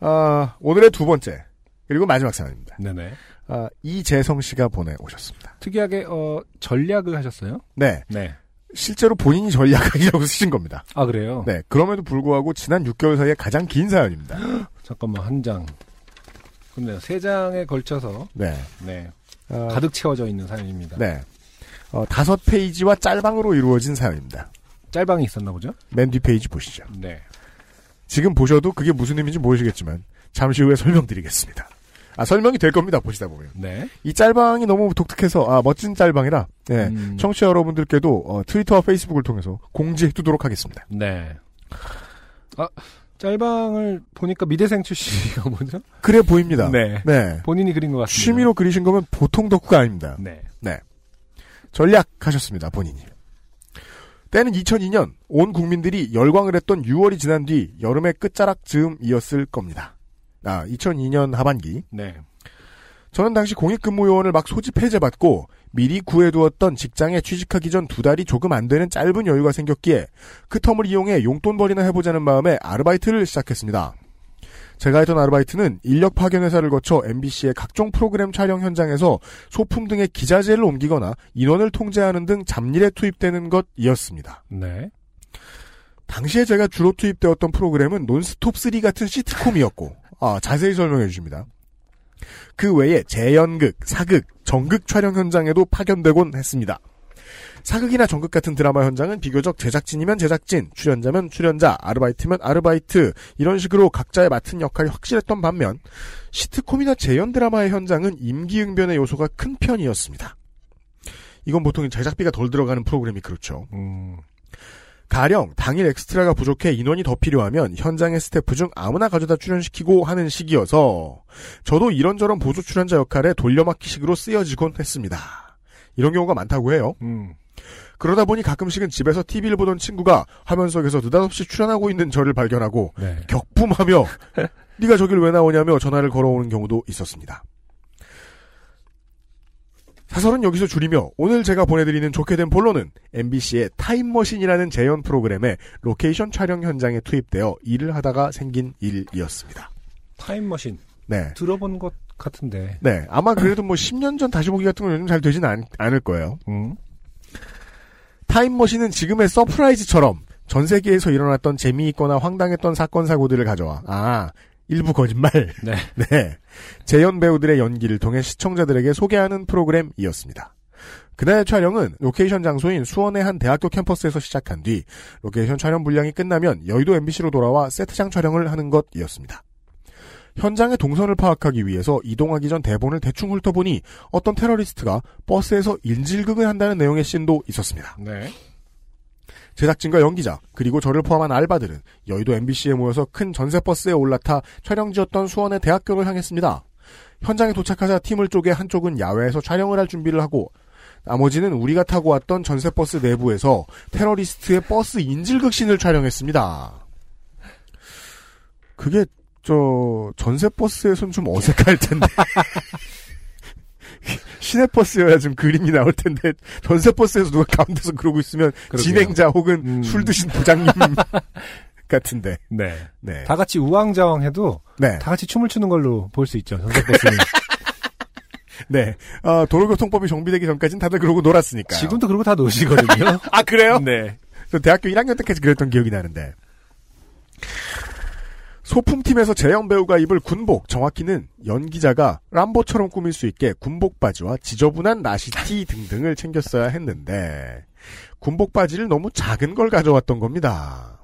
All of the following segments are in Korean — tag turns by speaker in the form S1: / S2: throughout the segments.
S1: 아, 오늘의 두 번째 그리고 마지막 사연입니다.
S2: 네네.
S1: 아, 이재성 씨가 보내오셨습니다.
S2: 특이하게 어 전략을 하셨어요?
S1: 네,
S2: 네.
S1: 실제로 본인이 전략하기라고 쓰신 겁니다.
S2: 아 그래요?
S1: 네, 그럼에도 불구하고 지난 6개월 사이에 가장 긴 사연입니다.
S2: 잠깐만 한 장. 그렇네요. 세 장에 걸쳐서
S1: 네,
S2: 네
S1: 아,
S2: 가득 채워져 있는 사연입니다.
S1: 네, 어, 다섯 페이지와 짤방으로 이루어진 사연입니다.
S2: 짤방이 있었나 보죠?
S1: 맨뒤 페이지 보시죠.
S2: 네.
S1: 지금 보셔도 그게 무슨 의미인지 모르시겠지만 잠시 후에 설명드리겠습니다. 아 설명이 될 겁니다. 보시다 보면
S2: 네.
S1: 이 짤방이 너무 독특해서 아 멋진 짤방이라 네,
S2: 음,
S1: 청취자 여러분들께도 어, 트위터와 페이스북을 통해서 공지해 두도록 하겠습니다.
S2: 네. 아 짤방을 보니까 미대생 출신이가 뭐죠?
S1: 그래 보입니다.
S2: 네.
S1: 네.
S2: 본인이 그린 것 같습니다.
S1: 취미로 그리신 거면 보통 덕후가 아닙니다.
S2: 네.
S1: 전략하셨습니다, 본인이. 때는 2002년 온 국민들이 열광을 했던 6월이 지난 뒤 여름의 끝자락 즈음이었을 겁니다. 아, 2002년 하반기.
S2: 네.
S1: 저는 당시 공익근무요원을 막 소집 해제받고 미리 구해두었던 직장에 취직하기 전 두 달이 조금 안 되는 짧은 여유가 생겼기에 그 텀을 이용해 용돈벌이나 해보자는 마음에 아르바이트를 시작했습니다. 제가 했던 아르바이트는 인력 파견 회사를 거쳐 MBC의 각종 프로그램 촬영 현장에서 소품 등의 기자재를 옮기거나 인원을 통제하는 등 잡일에 투입되는 것이었습니다.
S2: 네.
S1: 당시에 제가 주로 투입되었던 프로그램은 논스톱 3 같은 시트콤이었고, 아, 자세히 설명해 주십니다. 그 외에 재연극, 사극, 정극 촬영 현장에도 파견되곤 했습니다. 사극이나 정극 같은 드라마 현장은 비교적 제작진이면 제작진, 출연자면 출연자, 아르바이트면 아르바이트, 이런 식으로 각자의 맡은 역할이 확실했던 반면, 시트콤이나 재연 드라마의 현장은 임기응변의 요소가 큰 편이었습니다. 이건 보통 제작비가 덜 들어가는 프로그램이 그렇죠.
S2: 음.
S1: 가령 당일 엑스트라가 부족해 인원이 더 필요하면 현장의 스태프 중 아무나 가져다 출연시키고 하는 시기여서 저도 이런저런 보조 출연자 역할에 돌려막기식으로 쓰여지곤 했습니다. 이런 경우가 많다고 해요.
S2: 음.
S1: 그러다 보니 가끔씩은 집에서 TV를 보던 친구가 화면 속에서 느닷없이 출연하고 있는 저를 발견하고
S2: 네.
S1: 격분하며 네가 저길 왜 나오냐며 전화를 걸어오는 경우도 있었습니다. 사설은 여기서 줄이며 오늘 제가 보내드리는 좋게 된 본론은 MBC의 타임머신이라는 재연 프로그램의 로케이션 촬영 현장에 투입되어 일을 하다가 생긴 일이었습니다.
S2: 타임머신
S1: 네.
S2: 들어본 것 같은데.
S1: 네. 아마 그래도 뭐 10년 전 다시 보기 같은 건 요즘 잘 되진 않, 않을 거예요.
S2: 음.
S1: 타임머신은 지금의 서프라이즈처럼 전 세계에서 일어났던 재미있거나 황당했던 사건 사고들을 가져와 아 일부 거짓말
S2: 네.
S1: 네 재연 배우들의 연기를 통해 시청자들에게 소개하는 프로그램이었습니다. 그날 촬영은 로케이션 장소인 수원의 한 대학교 캠퍼스에서 시작한 뒤 로케이션 촬영 분량이 끝나면 여의도 MBC로 돌아와 세트장 촬영을 하는 것이었습니다. 현장의 동선을 파악하기 위해서 이동하기 전 대본을 대충 훑어보니 어떤 테러리스트가 버스에서 인질극을 한다는 내용의 씬도 있었습니다.
S2: 네.
S1: 제작진과 연기자 그리고 저를 포함한 알바들은 여의도 MBC에 모여서 큰 전세버스에 올라타 촬영지였던 수원의 대학교를 향했습니다. 현장에 도착하자 팀을 쪼개 한쪽은 야외에서 촬영을 할 준비를 하고 나머지는 우리가 타고 왔던 전세버스 내부에서 테러리스트의 버스 인질극신을 촬영했습니다. 그게 저 전세 버스에선 좀 어색할 텐데 시내 버스여야 좀 그림이 나올 텐데 전세 버스에서 누가 가운데서 그러고 있으면
S2: 그러게요.
S1: 진행자 혹은
S2: 음.
S1: 술 드신 부장님 같은데
S2: 네.
S1: 네.
S2: 다 같이 우왕좌왕해도
S1: 네.
S2: 다 같이 춤을 추는 걸로 볼 수 있죠. 전세 버스는.
S1: 네. 어, 도로교통법이 정비되기 전까지는 다들 그러고 놀았으니까요.
S2: 지금도 그러고 다 노시거든요.
S1: 아 그래요?
S2: 네.
S1: 저 대학교 1학년 때까지 그랬던 기억이 나는데. 소품팀에서 재영 배우가 입을 군복, 정확히는 연기자가 람보처럼 꾸밀 수 있게 군복 바지와 지저분한 나시티 등등을 챙겼어야 했는데 군복 바지를 너무 작은 걸 가져왔던 겁니다.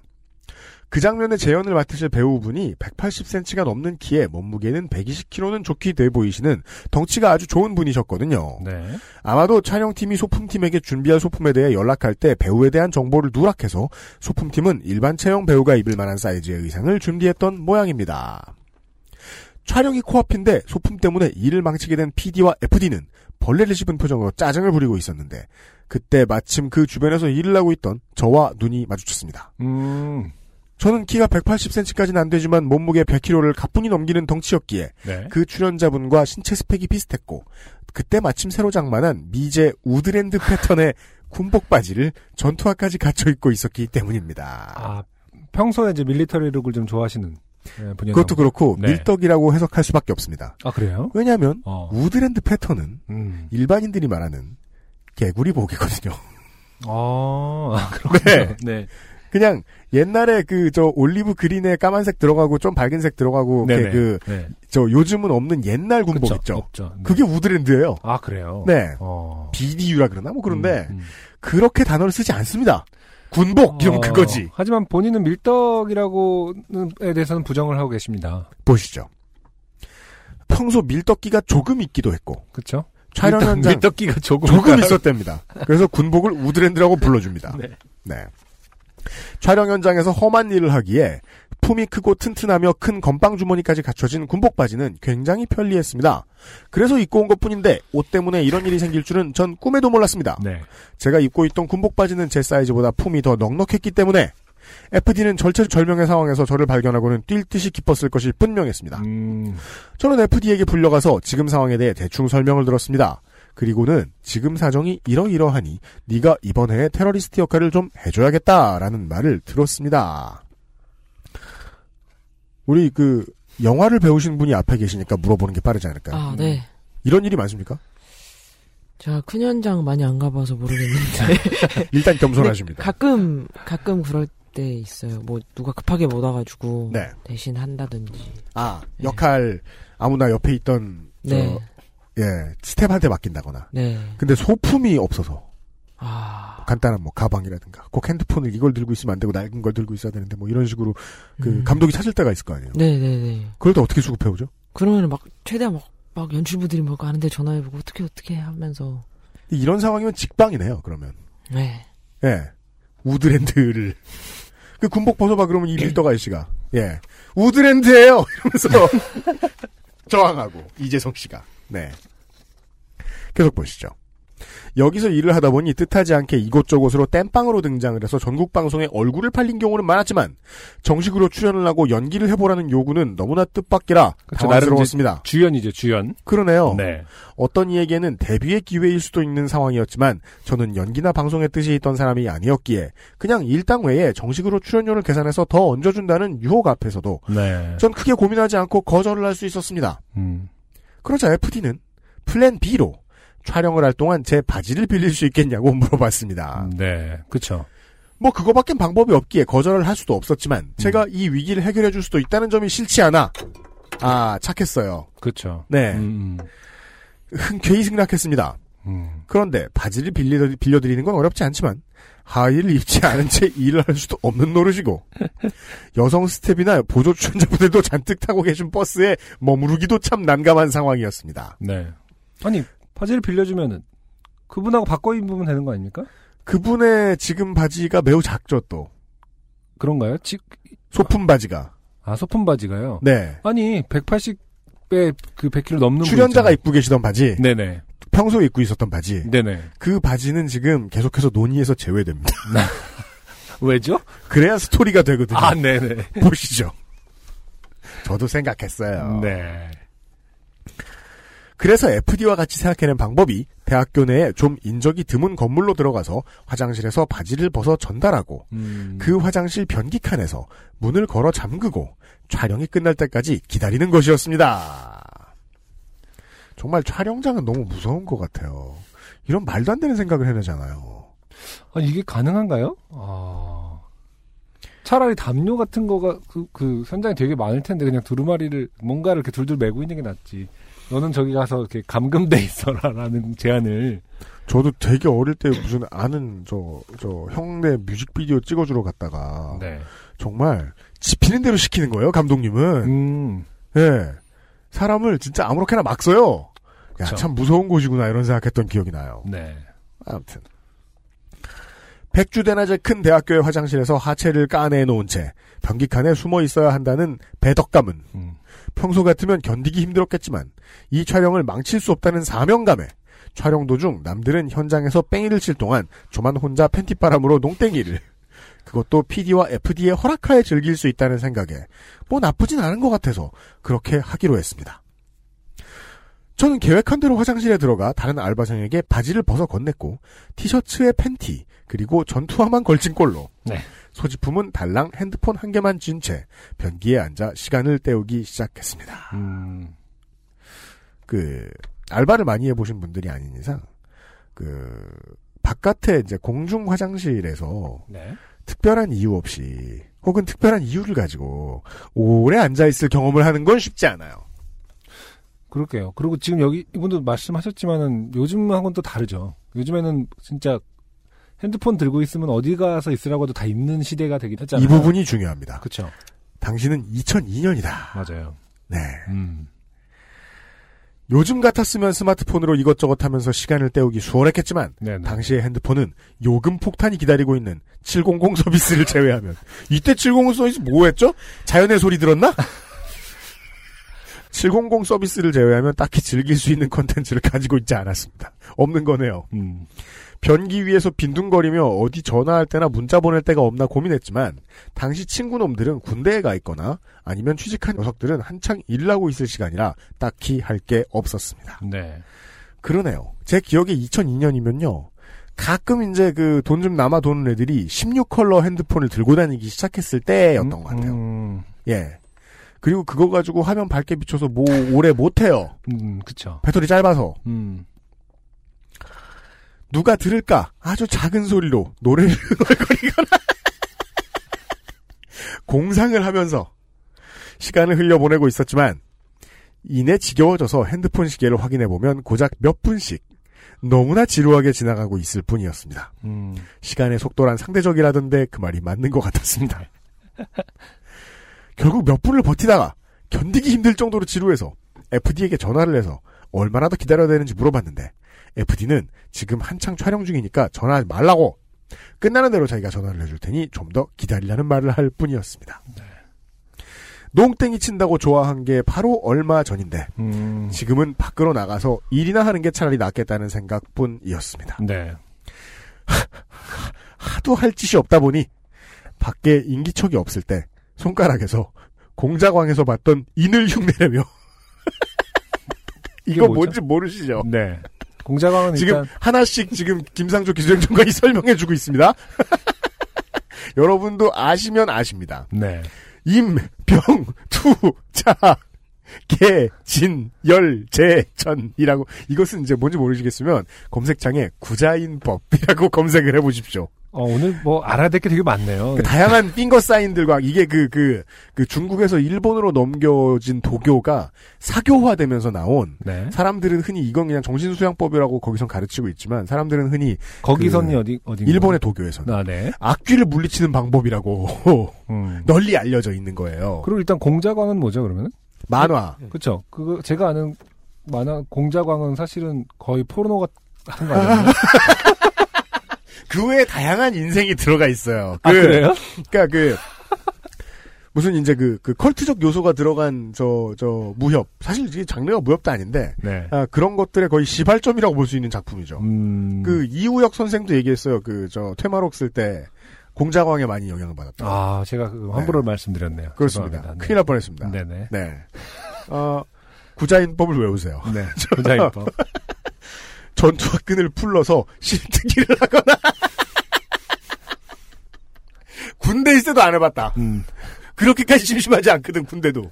S1: 그 장면의 재연을 맡으실 배우분이 180cm가 넘는 키에 몸무게는 120kg는 좋게 돼 보이시는 덩치가 아주 좋은 분이셨거든요.
S2: 네.
S1: 아마도 촬영팀이 소품팀에게 준비할 소품에 대해 연락할 때 배우에 대한 정보를 누락해서 소품팀은 일반 체형 배우가 입을 만한 사이즈의 의상을 준비했던 모양입니다. 촬영이 코앞인데 소품 때문에 일을 망치게 된 PD와 FD는 벌레를 씹은 표정으로 짜증을 부리고 있었는데 그때 마침 그 주변에서 일을 하고 있던 저와 눈이 마주쳤습니다.
S2: 음.
S1: 저는 키가 180cm까지는 안 되지만 몸무게 100kg를 가뿐히 넘기는 덩치였기에
S2: 네.
S1: 그 출연자분과 신체 스펙이 비슷했고 그때 마침 새로 장만한 미제 woodland 패턴의 군복 바지를 전투화까지 갖춰 입고 있었기 때문입니다.
S2: 아, 평소에 이제 밀리터리 룩을 좀 좋아하시는 네, 분이
S1: 그것도 그렇고
S2: 네.
S1: 밀덕이라고 해석할 수밖에 없습니다.
S2: 아, 그래요?
S1: 왜냐하면
S2: 어.
S1: woodland 패턴은
S2: 음.
S1: 일반인들이 말하는 개구리 복이거든요.
S2: 아,
S1: 네.
S2: 네.
S1: 그냥 옛날에 그 저 올리브 그린에 까만색 들어가고 좀 밝은색 들어가고
S2: 네네.
S1: 그
S2: 네.
S1: 저 요즘은 없는 옛날 군복
S2: 그쵸,
S1: 있죠.
S2: 없죠. 네.
S1: 그게 우드랜드예요.
S2: 아, 그래요?
S1: 네.
S2: 어.
S1: BDU라 그러나 뭐 그런데
S2: 음, 음.
S1: 그렇게 단어를 쓰지 않습니다. 군복 이런
S2: 어,
S1: 그거지.
S2: 하지만 본인은 밀떡이라고에 대해서는 부정을 하고 계십니다.
S1: 보시죠. 평소 밀떡기가 조금 있기도 했고
S2: 그렇죠?
S1: 촬영 현장
S2: 밀떡기가 조금
S1: 조금 있었답니다. 그래서 군복을 우드랜드라고 불러줍니다.
S2: 네.
S1: 네. 촬영 현장에서 험한 일을 하기에 품이 크고 튼튼하며 큰 건빵 주머니까지 갖춰진 군복 바지는 굉장히 편리했습니다. 그래서 입고 온 것뿐인데 옷 때문에 이런 일이 생길 줄은 전 꿈에도 몰랐습니다.
S2: 네.
S1: 제가 입고 있던 군복 바지는 제 사이즈보다 품이 더 넉넉했기 때문에 FD는 절체절명의 상황에서 저를 발견하고는 뛸 듯이 기뻤을 것이 분명했습니다.
S2: 음,
S1: 저는 FD에게 불려가서 지금 상황에 대해 대충 설명을 들었습니다. 그리고는 지금 사정이 이러이러하니 네가 이번 해에 테러리스트 역할을 좀 해줘야겠다라는 말을 들었습니다. 우리 그 영화를 배우신 분이 앞에 계시니까 물어보는 게 빠르지 않을까요?
S3: 아, 네.
S1: 이런 일이 많습니까?
S3: 제가 큰 현장 많이 안 가봐서 모르겠는데.
S1: 일단 겸손하십니다.
S3: 가끔, 가끔 그럴 때 있어요. 뭐, 누가 급하게 못 와가지고.
S1: 네.
S3: 대신 한다든지.
S1: 아 역할 아무나 옆에 있던 저,
S3: 네.
S1: 예 스텝한테 맡긴다거나.
S3: 네.
S1: 근데 소품이 없어서
S3: 아.
S1: 간단한 뭐 가방이라든가 꼭 핸드폰을 이걸 들고 있으면 안 되고 낡은 걸 들고 있어야 되는데 뭐 이런 식으로 그
S3: 음.
S1: 감독이 찾을 때가 있을 거 아니에요.
S3: 네네네.
S1: 그럴 때 어떻게 수급해 오죠?
S3: 그러면 막, 최대한 막, 막 연출부들이 뭐 가는데 전화해보고 어떻게 어떻게 하면서.
S1: 이런 상황이면 직방이네요. 그러면
S3: 네.
S1: 예 우드랜드를 그 군복 벗어봐 그러면 이 밀떡 아저씨가 예 우드랜드예요 이러면서 저항하고 이재성 씨가 네 계속 보시죠. 여기서 일을 하다 보니 뜻하지 않게 이곳저곳으로 땜빵으로 등장을 해서 전국 방송에 얼굴을 팔린 경우는 많았지만 정식으로 출연을 하고 연기를 해보라는 요구는 너무나 뜻밖이라
S2: 그쵸,
S1: 당황스러웠습니다.
S2: 주연이죠, 주연.
S1: 그러네요.
S2: 네.
S1: 어떤 이에게는 데뷔의 기회일 수도 있는 상황이었지만 저는 연기나 방송의 뜻이 있던 사람이 아니었기에 그냥 일당 외에 정식으로 출연료를 계산해서 더 얹어준다는 유혹 앞에서도
S2: 네.
S1: 전 크게 고민하지 않고 거절을 할 수 있었습니다.
S2: 음.
S1: 그러자 FD는 플랜 B로 촬영을 할 동안 제 바지를 빌릴 수 있겠냐고 물어봤습니다.
S2: 네. 그쵸.
S1: 뭐 그거밖엔 방법이 없기에 거절을 할 수도 없었지만
S2: 음.
S1: 제가 이 위기를 해결해 줄 수도 있다는 점이 싫지 않아 아 착했어요.
S2: 그쵸.
S1: 네.
S2: 음,
S1: 흔쾌히 승낙했습니다.
S2: 음.
S1: 그런데 바지를 빌려, 빌려 드리는 건 어렵지 않지만 하의를 입지 않은 채 일을 할 수도 없는 노릇이고 여성 스텝이나 보조 출연자분들도 잔뜩 타고 계신 버스에 머무르기도 참 난감한 상황이었습니다.
S2: 네. 아니, 바지를 빌려주면은, 그분하고 바꿔 입으면 되는 거 아닙니까?
S1: 그분의 지금 바지가 매우 작죠 또
S2: 그런가요? 지,
S1: 소품 바지가
S2: 아, 소품 바지가요?
S1: 네
S2: 아니, 180에 그 100kg 넘는 분
S1: 출연자가. 입고 계시던 바지
S2: 네네.
S1: 평소에 입고 있었던 바지
S2: 네네.
S1: 그 바지는 지금 계속해서 논의에서 제외됩니다.
S2: 왜죠?
S1: 그래야 스토리가 되거든요.
S2: 아, 네네.
S1: 보시죠. 저도 생각했어요.
S2: 네.
S1: 그래서 FD와 같이 생각해낸 방법이 대학교 내에 좀 인적이 드문 건물로 들어가서 화장실에서 바지를 벗어 전달하고
S2: 음.
S1: 그 화장실 변기칸에서 문을 걸어 잠그고 촬영이 끝날 때까지 기다리는 것이었습니다. 정말 촬영장은 너무 무서운 것 같아요. 이런 말도 안 되는 생각을 해내잖아요.
S2: 아, 이게 가능한가요? 아. 차라리 담요 같은 거가 그, 그 현장에 되게 많을 텐데 그냥 두루마리를 뭔가를 이렇게 둘둘 메고 있는 게 낫지. 너는 저기 가서 이렇게 감금돼 있어라라는 제안을
S1: 저도 되게 어릴 때 무슨 아는 저, 저 형네 뮤직비디오 찍어주러 갔다가
S2: 네.
S1: 정말 집히는 대로 시키는 거예요, 감독님은.
S2: 음.
S1: 예. 사람을 진짜 아무렇게나 막 써요. 야. 참 무서운 곳이구나, 이런 생각했던 기억이 나요.
S2: 네.
S1: 아무튼. 백주 대낮에 큰 대학교의 화장실에서 하체를 까내놓은 채 변기칸에 숨어 있어야 한다는 배덕감은
S2: 음.
S1: 평소 같으면 견디기 힘들었겠지만 이 촬영을 망칠 수 없다는 사명감에 촬영 도중 남들은 현장에서 뺑이를 칠 동안 저만 혼자 팬티바람으로 농땡이를 그것도 PD와 FD의 허락하에 즐길 수 있다는 생각에 뭐 나쁘진 않은 것 같아서 그렇게 하기로 했습니다. 저는 계획한 대로 화장실에 들어가 다른 알바생에게 바지를 벗어 건넸고 티셔츠에 팬티 그리고 전투화만 걸친 꼴로
S2: 네.
S1: 소지품은 달랑 핸드폰 한 개만 쥔 채 변기에 앉아 시간을 때우기 시작했습니다.
S2: 음.
S1: 그 알바를 많이 해보신 분들이 아닌 이상 그 바깥에 이제 공중 화장실에서
S2: 네.
S1: 특별한 이유 없이 혹은 특별한 이유를 가지고 오래 앉아 있을 경험을 하는 건 쉽지 않아요.
S2: 그럴게요. 그리고 지금 여기 이분도 말씀하셨지만은 요즘하고는 또 다르죠. 요즘에는 진짜 핸드폰 들고 있으면 어디 가서 있으라고 해도 다 있는 시대가 되긴 했잖아요.
S1: 이 부분이 중요합니다.
S2: 그렇죠.
S1: 당신은 2002년이다.
S2: 맞아요.
S1: 네.
S2: 음.
S1: 요즘 같았으면 스마트폰으로 이것저것 하면서 시간을 때우기 수월했겠지만
S2: 네, 네.
S1: 당시의 핸드폰은 요금 폭탄이 기다리고 있는 700 서비스를 제외하면 이때 700 서비스 뭐 했죠? 자연의 소리 들었나? 700 서비스를 제외하면 딱히 즐길 수 있는 컨텐츠를 가지고 있지 않았습니다. 없는 거네요.
S2: 음.
S1: 변기 위에서 빈둥거리며 어디 전화할 때나 문자 보낼 때가 없나 고민했지만 당시 친구놈들은 군대에 가 있거나 아니면 취직한 녀석들은 한창 일하고 있을 시간이라 딱히 할 게 없었습니다.
S2: 네.
S1: 그러네요. 제 기억에 2002년이면요. 가끔 이제 그 돈 좀 남아 도는 애들이 16컬러 핸드폰을 들고 다니기 시작했을 때였던 것 같아요.
S2: 음,
S1: 예. 그리고 그거 가지고 화면 밝게 비춰서 뭐 오래 못해요.
S2: 음, 그쵸.
S1: 배터리 짧아서.
S2: 음.
S1: 누가 들을까? 아주 작은 소리로 노래를 흥얼거리거나 공상을 하면서 시간을 흘려보내고 있었지만 이내 지겨워져서 핸드폰 시계를 확인해보면 고작 몇 분씩 너무나 지루하게 지나가고 있을 뿐이었습니다.
S2: 음.
S1: 시간의 속도란 상대적이라던데 그 말이 맞는 것 같았습니다. 결국 몇 분을 버티다가 견디기 힘들 정도로 지루해서 FD에게 전화를 해서 얼마나 더 기다려야 되는지 물어봤는데 FD는 지금 한창 촬영 중이니까 전화하지 말라고 끝나는 대로 자기가 전화를 해줄 테니 좀 더 기다리라는 말을 할 뿐이었습니다. 농땡이 친다고 좋아한 게 바로 얼마 전인데
S2: 음.
S1: 지금은 밖으로 나가서 일이나 하는 게 차라리 낫겠다는 생각뿐이었습니다.
S2: 네.
S1: 하도 할 짓이 없다 보니 밖에 인기척이 없을 때 손가락에서 공자광에서 봤던 인을 흉내내며 이거? 뭔지 모르시죠?
S2: 네. 공자광은
S1: 지금
S2: 일단
S1: 하나씩 지금 김상조 기술행정관이 설명해주고 있습니다. 여러분도 아시면 아십니다.
S2: 네.
S1: 임, 병, 투, 자, 개, 진, 열, 제, 전이라고 이것은 이제 뭔지 모르시겠으면 검색창에 구자인법이라고 검색을 해보십시오.
S2: 어, 오늘 뭐 알아야 될 게 되게 많네요.
S1: 그 다양한 finger sign들과 이게 그, 그, 그 중국에서 일본으로 넘겨진 도교가 사교화되면서 나온
S2: 네.
S1: 사람들은 흔히 이건 그냥 정신수양법이라고 거기선 가르치고 있지만 사람들은 흔히
S2: 거기선이
S1: 그
S2: 어디 어디
S1: 일본의 도교에서는
S2: 아, 네.
S1: 악귀를 물리치는 방법이라고
S2: 음.
S1: 널리 알려져 있는 거예요.
S2: 그리고 일단 공자광은 뭐죠, 그러면?
S1: 만화.
S2: 그쵸. 그거, 제가 아는 만화, 공자광은 사실은 거의 포르노 같은 거 아니에요?
S1: 그 외에 다양한 인생이 들어가 있어요.
S2: 아,
S1: 그,
S2: 그래요?
S1: 그러니까 그 무슨 이제 그, 그 컬트적 요소가 들어간 저, 저, 무협. 사실 이게 장르가 무협도 아닌데,
S2: 네.
S1: 아, 그런 것들의 거의 시발점이라고 볼 수 있는 작품이죠.
S2: 음.
S1: 그 이우혁 선생도 얘기했어요. 그 저 퇴마록 쓸 때 공자광에 많이 영향을 받았다.
S2: 아, 제가 그 함부로 말씀드렸네요.
S1: 그렇습니다.
S2: 죄송합니다.
S1: 큰일 날 뻔했습니다.
S2: 네. 네네.
S1: 네. 어, 구자인법을 외우세요.
S2: 네. 공자인법.
S1: 전투와 끈을 풀러서 실뜨기를 하거나 군대 있을 때도 안 해봤다.
S2: 음.
S1: 그렇게까지 심심하지 않거든 군대도.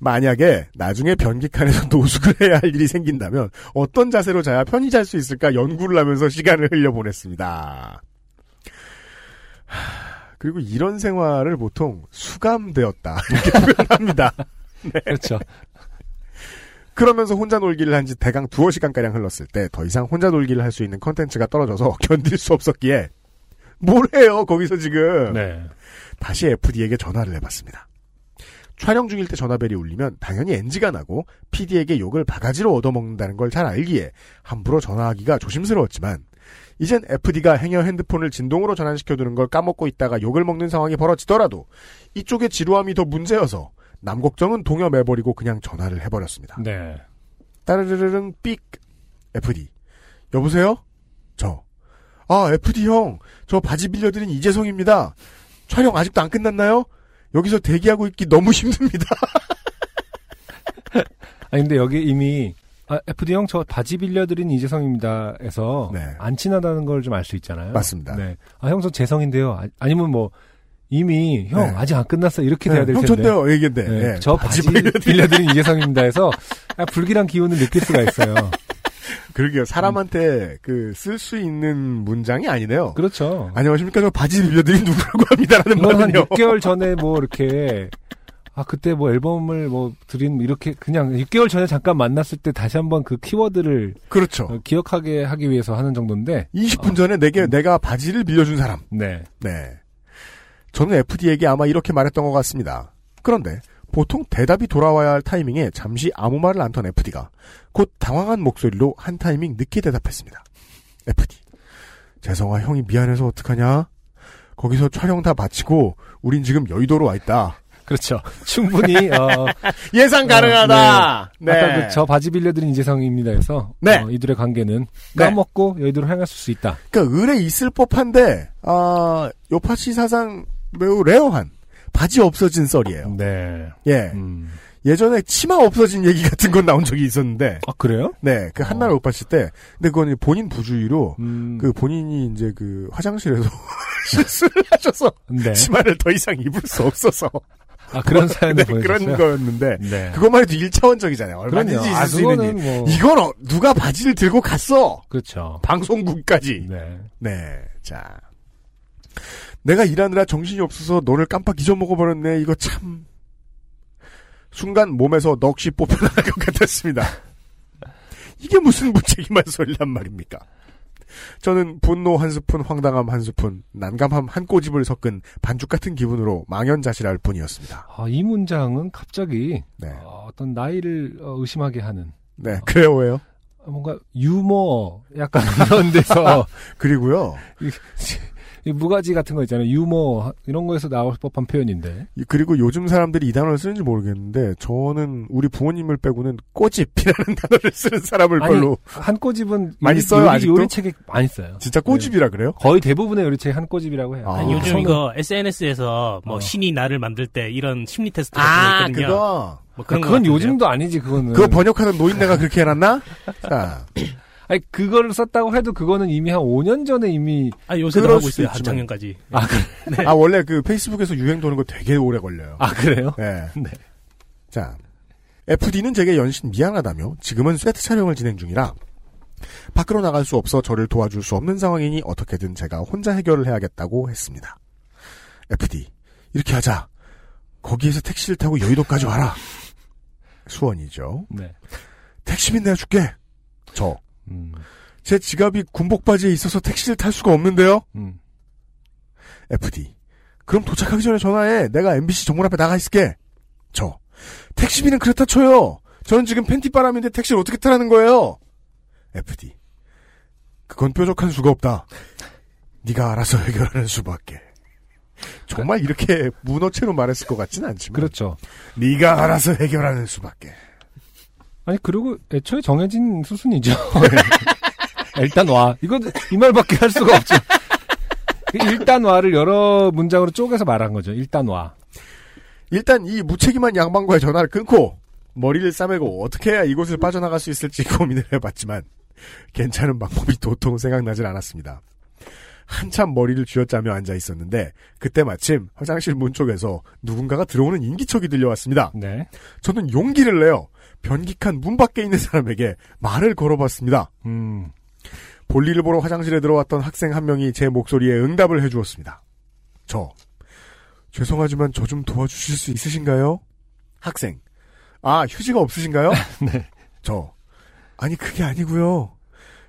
S1: 만약에 나중에 변기칸에서 노숙을 해야 할 일이 생긴다면 어떤 자세로 자야 편히 잘 수 있을까 연구를 하면서 시간을 흘려보냈습니다. 하, 그리고 이런 생활을 보통 수감되었다 이렇게 표현합니다.
S2: 그렇죠.
S1: 그러면서 혼자 놀기를 한 지 대강 두어 시간가량 흘렀을 때 더 이상 혼자 놀기를 할 수 있는 컨텐츠가 떨어져서 견딜 수 없었기에 뭘 해요 거기서 지금
S2: 네.
S1: 다시 FD에게 전화를 해봤습니다. 촬영 중일 때 전화벨이 울리면 당연히 NG가 나고 PD에게 욕을 바가지로 얻어먹는다는 걸 잘 알기에 함부로 전화하기가 조심스러웠지만 이젠 FD가 행여 핸드폰을 진동으로 전환시켜두는 걸 까먹고 있다가 욕을 먹는 상황이 벌어지더라도 이쪽의 지루함이 더 문제여서 남 걱정은 동여매버리고 그냥 전화를 해버렸습니다.
S2: 네.
S1: 따르르르릉 삑 FD 여보세요? 저. 아 FD 형. 저 바지 빌려드린 이재성입니다. 촬영 아직도 안 끝났나요? 여기서 대기하고 있기 너무 힘듭니다.
S2: 아니 근데 여기 이미 아, FD 형 저 바지 빌려드린 이재성입니다에서
S1: 네.
S2: 안 친하다는 걸 좀 알 수 있잖아요.
S1: 맞습니다.
S2: 네. 아 형 저 재성인데요. 아, 니면뭐 이미 형
S1: 네.
S2: 아직 안 끝났어 이렇게 돼야
S1: 될형
S2: 텐데.
S1: 전데요 얘기인데.
S2: 네,
S1: 예,
S2: 저 바지, 빌려드린 이재성입니다 해서 아, 불길한 기운을 느낄 수가 있어요.
S1: 그러게요. 사람한테 그 쓸 수 있는 문장이 아니네요.
S2: 그렇죠.
S1: 안녕하십니까. 저 바지 빌려드린 누구라고 합니다라는 말은요.
S2: 6개월 전에 뭐 이렇게 아 그때 뭐 앨범을 뭐 드린 이렇게 그냥 6개월 전에 잠깐 만났을 때 다시 한번 그 키워드를
S1: 그렇죠.
S2: 어, 기억하게 하기 위해서 하는 정도인데
S1: 20분 전에 내게 내가 바지를 빌려준 사람.
S2: 네.
S1: 네. 저는 FD에게 아마 이렇게 말했던 것 같습니다. 그런데 보통 대답이 돌아와야 할 타이밍에 잠시 아무 말을 안 턴 FD가 곧 당황한 목소리로 한 타이밍 늦게 대답했습니다. FD. 재성아 형이 미안해서 어떡하냐? 거기서 촬영 다 마치고 우린 지금 여의도로 와 있다.
S2: 그렇죠. 충분히 어,
S1: 예상 가능하다. 네.
S2: 아까 그 저 바지 빌려드린 이재성입니다 해서
S1: 네.
S2: 어, 이들의 관계는
S1: 네.
S2: 까먹고 여의도로 향할 수 있다.
S1: 그러니까 을에 있을 법한데 아 요팟시 사상 매우 rare한 바지 없어진 썰이에요.
S2: 네.
S1: 예.
S2: 음.
S1: 예전에 치마 없어진 얘기 같은 건 나온 적이 있었는데,
S2: 아 그래요?
S1: 네, 그 한나라 오빠 씨 때, 근데 그건 본인 부주의로,
S2: 음.
S1: 그 본인이 이제 그 화장실에서 실수를 하셔서
S2: 네.
S1: 치마를 더 이상 입을 수 없어서
S2: 아 그런 사연을
S1: 네. 그런 거였는데,
S2: 네.
S1: 그것만 해도 1차원적이잖아요. 얼마든지
S2: 그럼요.
S1: 있을
S2: 아
S1: 수 있는
S2: 뭐
S1: 이건 어, 누가 바지를 들고 갔어?
S2: 그렇죠.
S1: 방송국까지.
S2: 네.
S1: 네, 자. 내가 일하느라 정신이 없어서 너를 깜빡 잊어먹어버렸네. 이거 참. 순간 몸에서 넋이 뽑혀나갈 것 같았습니다. 이게 무슨 무책임한 소리란 말입니까? 저는 분노 한 스푼, 황당함 한 스푼, 난감함 한 꼬집을 섞은 반죽 같은 기분으로 망연자실할 뿐이었습니다.
S2: 아, 이 문장은 갑자기
S1: 네.
S2: 어, 어떤 나이를 어, 의심하게 하는
S1: 네, 그래요, 왜요?
S2: 뭔가 유머 약간 이런 데서
S1: 그리고요,
S2: 무가지 같은 거 있잖아요. 유머 이런 거에서 나올 법한 표현인데.
S1: 이- 그리고 요즘 사람들이 이 단어를 쓰는지 모르겠는데, 저는 우리 부모님을 빼고는 꼬집이라는 단어를 쓰는 사람을
S2: 아니,
S1: 별로,
S2: 한 꼬집은
S1: 많이
S2: 요리,
S1: 써요,
S2: 요리,
S1: 아직도?
S2: 요리책에 많이 써요.
S1: 진짜 꼬집이라 그래요?
S2: 거의 대부분의 요리책이 한 꼬집이라고 해요.
S1: 아,
S4: 아니, 요즘
S2: 저는-
S4: 이거 SNS에서 뭐
S2: 어.
S4: 신이 나를 만들 때 이런 심리 테스트 같은 거
S1: 아,
S4: 있거든요.
S1: 그거.
S4: 뭐
S2: 아,
S4: 그런 거
S2: 그건. 요즘도 아니지 그거는.
S1: 그거 번역하는 노인네가 그렇게 해놨나? 자,
S2: 아니 그거를 썼다고 해도 그거는 이미 한 5년 전에 이미
S4: 아, 요새도 하고 있어요.
S1: 있지만.
S4: 한작년까지.
S2: 아, 그,
S1: 아, 원래 그 페이스북에서 유행 도는 거 되게 오래 걸려요.
S2: 아 그래요?
S1: 네.
S2: 네.
S1: 자, FD는 제게 연신 미안하다며 지금은 세트 촬영을 진행 중이라 밖으로 나갈 수 없어 저를 도와줄 수 없는 상황이니 어떻게든 제가 혼자 해결을 해야겠다고 했습니다. FD, 이렇게 하자. 거기에서 택시를 타고 여의도까지 와라. 수원이죠.
S2: 네.
S1: 택시비 내줄게. 저.
S2: 음,
S1: 제 지갑이 군복 바지에 있어서 택시를 탈 수가 없는데요.
S2: 음.
S1: FD. 그럼 도착하기 전에 전화해. 내가 MBC 정문 앞에 나가 있을게. 저. 택시비는 그렇다 쳐요. 저는 지금 팬티 바람인데 택시를 어떻게 타라는 거예요? FD. 그건 뾰족한 수가 없다. 네가 알아서 해결하는 수밖에. 정말 이렇게 문어체로 말했을 것 같진 않지만.
S2: 그렇죠.
S1: 네가 알아서 해결하는 수밖에.
S2: 아니 그리고 애초에 정해진 수순이죠. 일단 와. 이거 이 말밖에 할 수가 없죠. 일단 와를 여러 문장으로 쪼개서 말한 거죠. 일단 와.
S1: 일단 이 무책임한 양반과의 전화를 끊고 머리를 싸매고 어떻게 해야 이곳을 빠져나갈 수 있을지 고민을 해봤지만 괜찮은 방법이 도통 생각나질 않았습니다. 한참 머리를 쥐어짜며 앉아 있었는데 그때 마침 화장실 문 쪽에서 누군가가 들어오는 인기척이 들려왔습니다.
S2: 네.
S1: 저는 용기를 내어 변기칸 문 밖에 있는 사람에게 말을 걸어봤습니다.
S2: 음.
S1: 볼일을 보러 화장실에 들어왔던 학생 한 명이 제 목소리에 응답을 해주었습니다. 저, 죄송하지만 저 좀 도와주실 수 있으신가요? 학생, 아, 휴지가 없으신가요?
S2: 네.
S1: 저, 아니, 그게 아니고요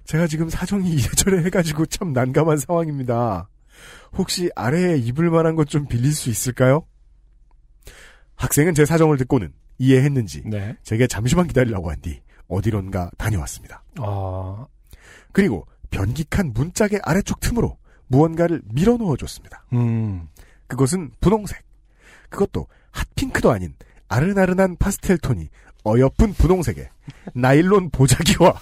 S1: 제가 지금 사정이 이래저래 해가지고 참 난감한 상황입니다. 혹시 아래에 입을 만한 것 좀 빌릴 수 있을까요? 학생은 제 사정을 듣고는 이해했는지
S2: 네.
S1: 제게 잠시만 기다리라고 한 뒤 어디론가 다녀왔습니다.
S2: 아,
S1: 그리고 변기칸 문짝의 아래쪽 틈으로 무언가를 밀어 넣어줬습니다.
S2: 음.
S1: 그것은 분홍색. 그것도 핫핑크도 아닌 아른아른한 파스텔 톤이 어여쁜 분홍색에 나일론 보자기와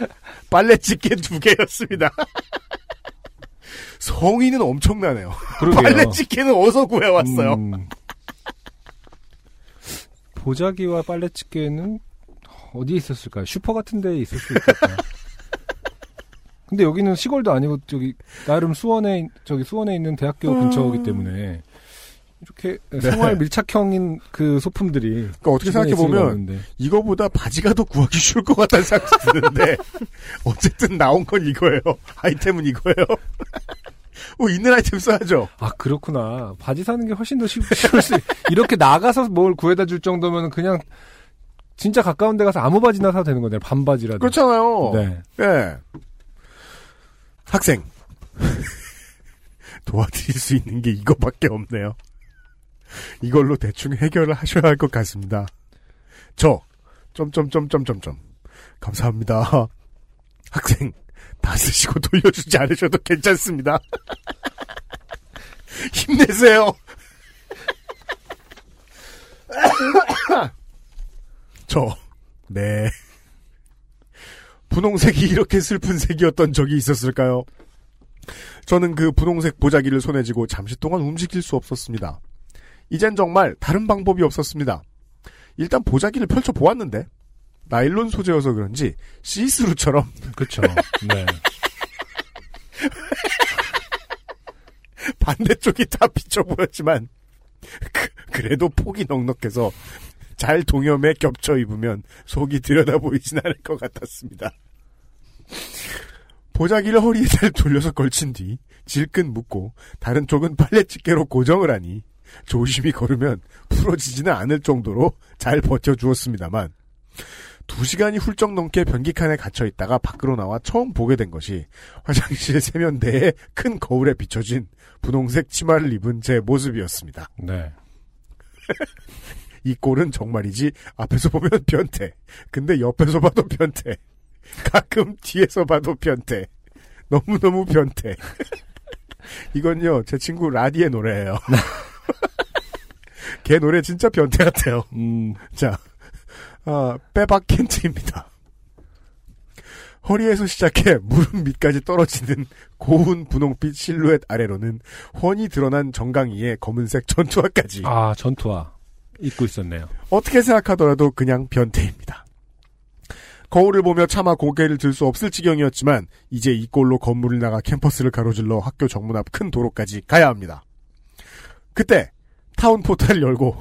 S1: 빨래 집게 두 개였습니다. 성의는 엄청나네요. 빨래 집게는 어디서 구해왔어요?
S2: 음. 보자기와 빨래집게는 어디에 있었을까요? 슈퍼 같은 데에 있을 수 있겠다. 근데 여기는 시골도 아니고 저기 나름 수원에 저기 수원에 있는 대학교 근처이기 때문에 이렇게 생활 밀착형인 그 소품들이
S1: 네. 그러니까 어떻게 생각해 보면
S2: 없는데.
S1: 이거보다 바지가 더 구하기 쉬울 것 같다는 생각이 드는데 어쨌든 나온 건 이거예요. 아이템은 이거예요. 뭐 있는 아이템 써야죠.
S2: 아 그렇구나 바지 사는 게 훨씬 더 쉽, 쉬울 수 이렇게 나가서 뭘 구해다 줄 정도면 그냥 진짜 가까운 데 가서 아무 바지나 사도 되는 거네요 반바지라도
S1: 그렇잖아요.
S2: 네.
S1: 예. 학생. 도와드릴 수 있는 게 이거밖에 없네요. 이걸로 대충 해결을 하셔야 할 것 같습니다. 저, 점점점점점점. 감사합니다. 학생, 다 쓰시고 돌려주지 않으셔도 괜찮습니다. 힘내세요. 저, 네. 분홍색이 이렇게 슬픈 색이었던 적이 있었을까요? 저는 그 분홍색 보자기를 손에 쥐고 잠시 동안 움직일 수 없었습니다. 이젠 정말 다른 방법이 없었습니다. 일단 보자기를 펼쳐 보았는데 나일론 소재여서 그런지 시스루처럼
S2: 그렇죠 네.
S1: 반대쪽이 다 비쳐 보였지만 그, 래도 폭이 넉넉해서 잘 동염에 겹쳐 입으면 속이 들여다 보이진 않을 것 같았습니다. 보자기를 허리에 잘 돌려서 걸친 뒤 질끈 묶고 다른 쪽은 빨래 집게로 고정을 하니 조심히 걸으면 풀어지지는 않을 정도로 잘 버텨주었습니다만 두 시간이 훌쩍 넘게 변기칸에 갇혀 있다가 밖으로 나와 처음 보게 된 것이 화장실 세면대에 큰 거울에 비춰진 분홍색 치마를 입은 제 모습이었습니다.
S2: 네.
S1: 이 꼴은 정말이지 앞에서 보면 변태. 근데 옆에서 봐도 변태. 가끔 뒤에서 봐도 변태. 너무너무 변태. 이건요, 제 친구 라디의 노래예요. 걔 노래 진짜 변태 같아요.
S2: 음,
S1: 자, 아, 빼박 켄트입니다. 허리에서 시작해 무릎 밑까지 떨어지는 고운 분홍빛 실루엣 아래로는 훤히 드러난 정강이의 검은색 전투화까지.
S2: 아 전투화 입고 있었네요.
S1: 어떻게 생각하더라도 그냥 변태입니다. 거울을 보며 차마 고개를 들 수 없을 지경이었지만 이제 이 꼴로 건물을 나가 캠퍼스를 가로질러 학교 정문 앞 큰 도로까지 가야 합니다. 그때 town portal을 열고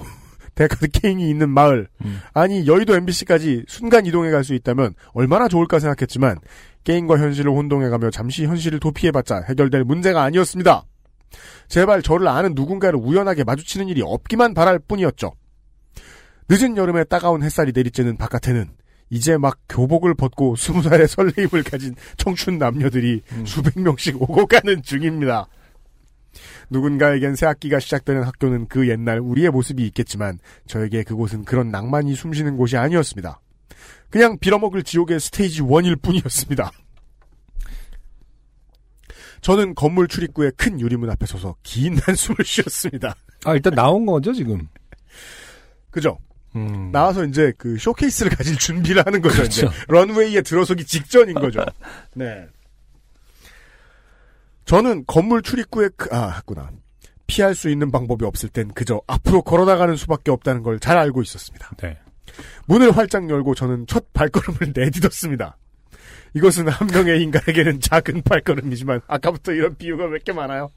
S1: 데카드 케인이 있는 마을
S2: 음.
S1: 아니 여의도 MBC까지 순간 이동해 갈 수 있다면 얼마나 좋을까 생각했지만 게임과 현실을 혼동해가며 잠시 현실을 도피해봤자 해결될 문제가 아니었습니다. 제발 저를 아는 누군가를 우연하게 마주치는 일이 없기만 바랄 뿐이었죠. 늦은 여름에 따가운 햇살이 내리쬐는 바깥에는 이제 막 교복을 벗고 스무 살의 설레임을 가진 청춘 남녀들이
S2: 음.
S1: 수백 명씩 오고 가는 중입니다. 누군가에겐 새 학기가 시작되는 학교는 그 옛날 우리의 모습이 있겠지만 저에게 그곳은 그런 낭만이 숨쉬는 곳이 아니었습니다. 그냥 빌어먹을 지옥의 스테이지 1일 뿐이었습니다. 저는 건물 출입구의 큰 유리문 앞에 서서 긴 한숨을 쉬었습니다.
S2: 아 일단 나온 거죠 지금.
S1: 그죠?
S2: 음.
S1: 나와서 이제 그 쇼케이스를 가질 준비를 하는 거죠. 이제
S2: 그렇죠.
S1: 런웨이에 들어서기 직전인 거죠. 네. 저는 건물 출입구에 그, 아, 했구나. 피할 수 있는 방법이 없을 땐 그저 앞으로 걸어나가는 수밖에 없다는 걸 잘 알고 있었습니다.
S2: 네.
S1: 문을 활짝 열고 저는 첫 발걸음을 내딛었습니다. 이것은 한 명의 인간에게는 작은 발걸음이지만 아까부터 이런 비유가 왜 이렇게 많아요?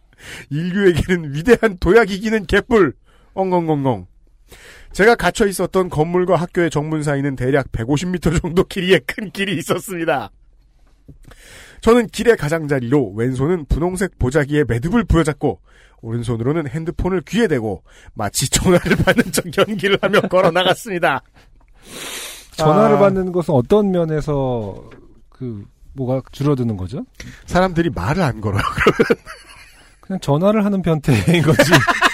S1: 인류에게는 위대한 도약이기는 개뿔. 엉엉엉엉. 제가 갇혀 있었던 건물과 학교의 정문 사이는 대략 150m 정도 길이의 큰 길이 있었습니다. 저는 길의 가장자리로 왼손은 분홍색 보자기에 매듭을 부여잡고 오른손으로는 핸드폰을 귀에 대고 마치 전화를 받는 척 연기를 하며 걸어 나갔습니다.
S2: 전화를
S1: 아.
S2: 받는 것은 어떤 면에서 그 뭐가 줄어드는 거죠?
S1: 사람들이 말을 안 걸어요.
S2: 그냥 전화를 하는 변태인 거지.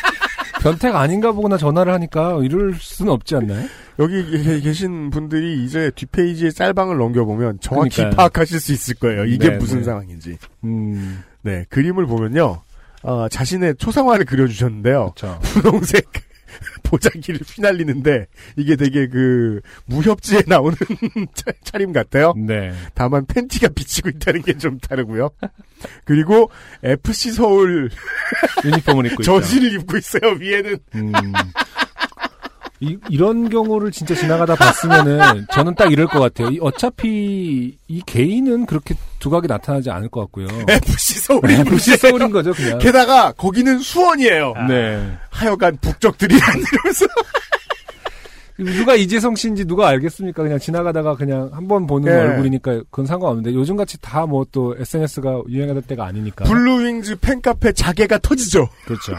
S2: 변태가 아닌가 보거나 전화를 하니까 이럴 수는 없지 않나요?
S1: 여기 계- 계신 분들이 이제 뒷페이지에 짤방을 넘겨보면 정확히
S2: 그러니까요.
S1: 파악하실 수 있을 거예요. 이게
S2: 네,
S1: 무슨
S2: 네.
S1: 상황인지.
S2: 음,
S1: 네, 그림을 보면요. 어, 자신의 초상화를 그려주셨는데요.
S2: 그렇죠.
S1: 분홍색 보자기를 휘날리는데 이게 되게 그 무협지에 나오는 차- 차림 같아요.
S2: 네.
S1: 다만 팬티가 비치고 있다는 게 좀 다르고요. 그리고 FC 서울
S2: 유니폼을 입고.
S1: 저지를 입고 있어요. 위에는
S2: 음. 이, 이런 경우를 진짜 지나가다 봤으면은 저는 딱 이럴 것 같아요. 이, 어차피 이 개인은 그렇게 두각이 나타나지 않을 것 같고요.
S1: FC 서울이
S2: FC 서울인 거죠, 그냥.
S1: 게다가 거기는 수원이에요.
S2: 네.
S1: 하여간 북적들이란 이러면서
S2: 누가 이재성 씨인지 누가 알겠습니까? 그냥 지나가다가 그냥 한 번 보는
S1: 네.
S2: 얼굴이니까 그건 상관없는데 요즘 같이 다 뭐 또 SNS가 유행하던 때가 아니니까.
S1: 블루윙즈 팬카페 자개가 터지죠.
S2: 그렇죠.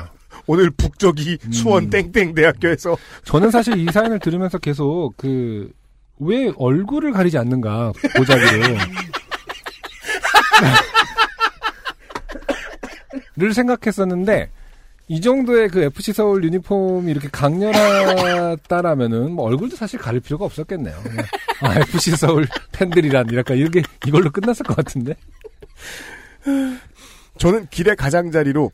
S1: 오늘 북적이
S2: 음.
S1: 수원 땡땡 대학교에서
S2: 저는 사실 이 사연을 들으면서 계속 그, 왜 얼굴을 가리지 않는가, 보자기로. 를 생각했었는데, 이 정도의 그 FC 서울 유니폼이 이렇게 강렬하다라면은, 뭐 얼굴도 사실 가릴 필요가 없었겠네요. 아, FC 서울 팬들이란, 약간 이렇게, 이걸로 끝났을 것 같은데?
S1: 저는 길의 가장자리로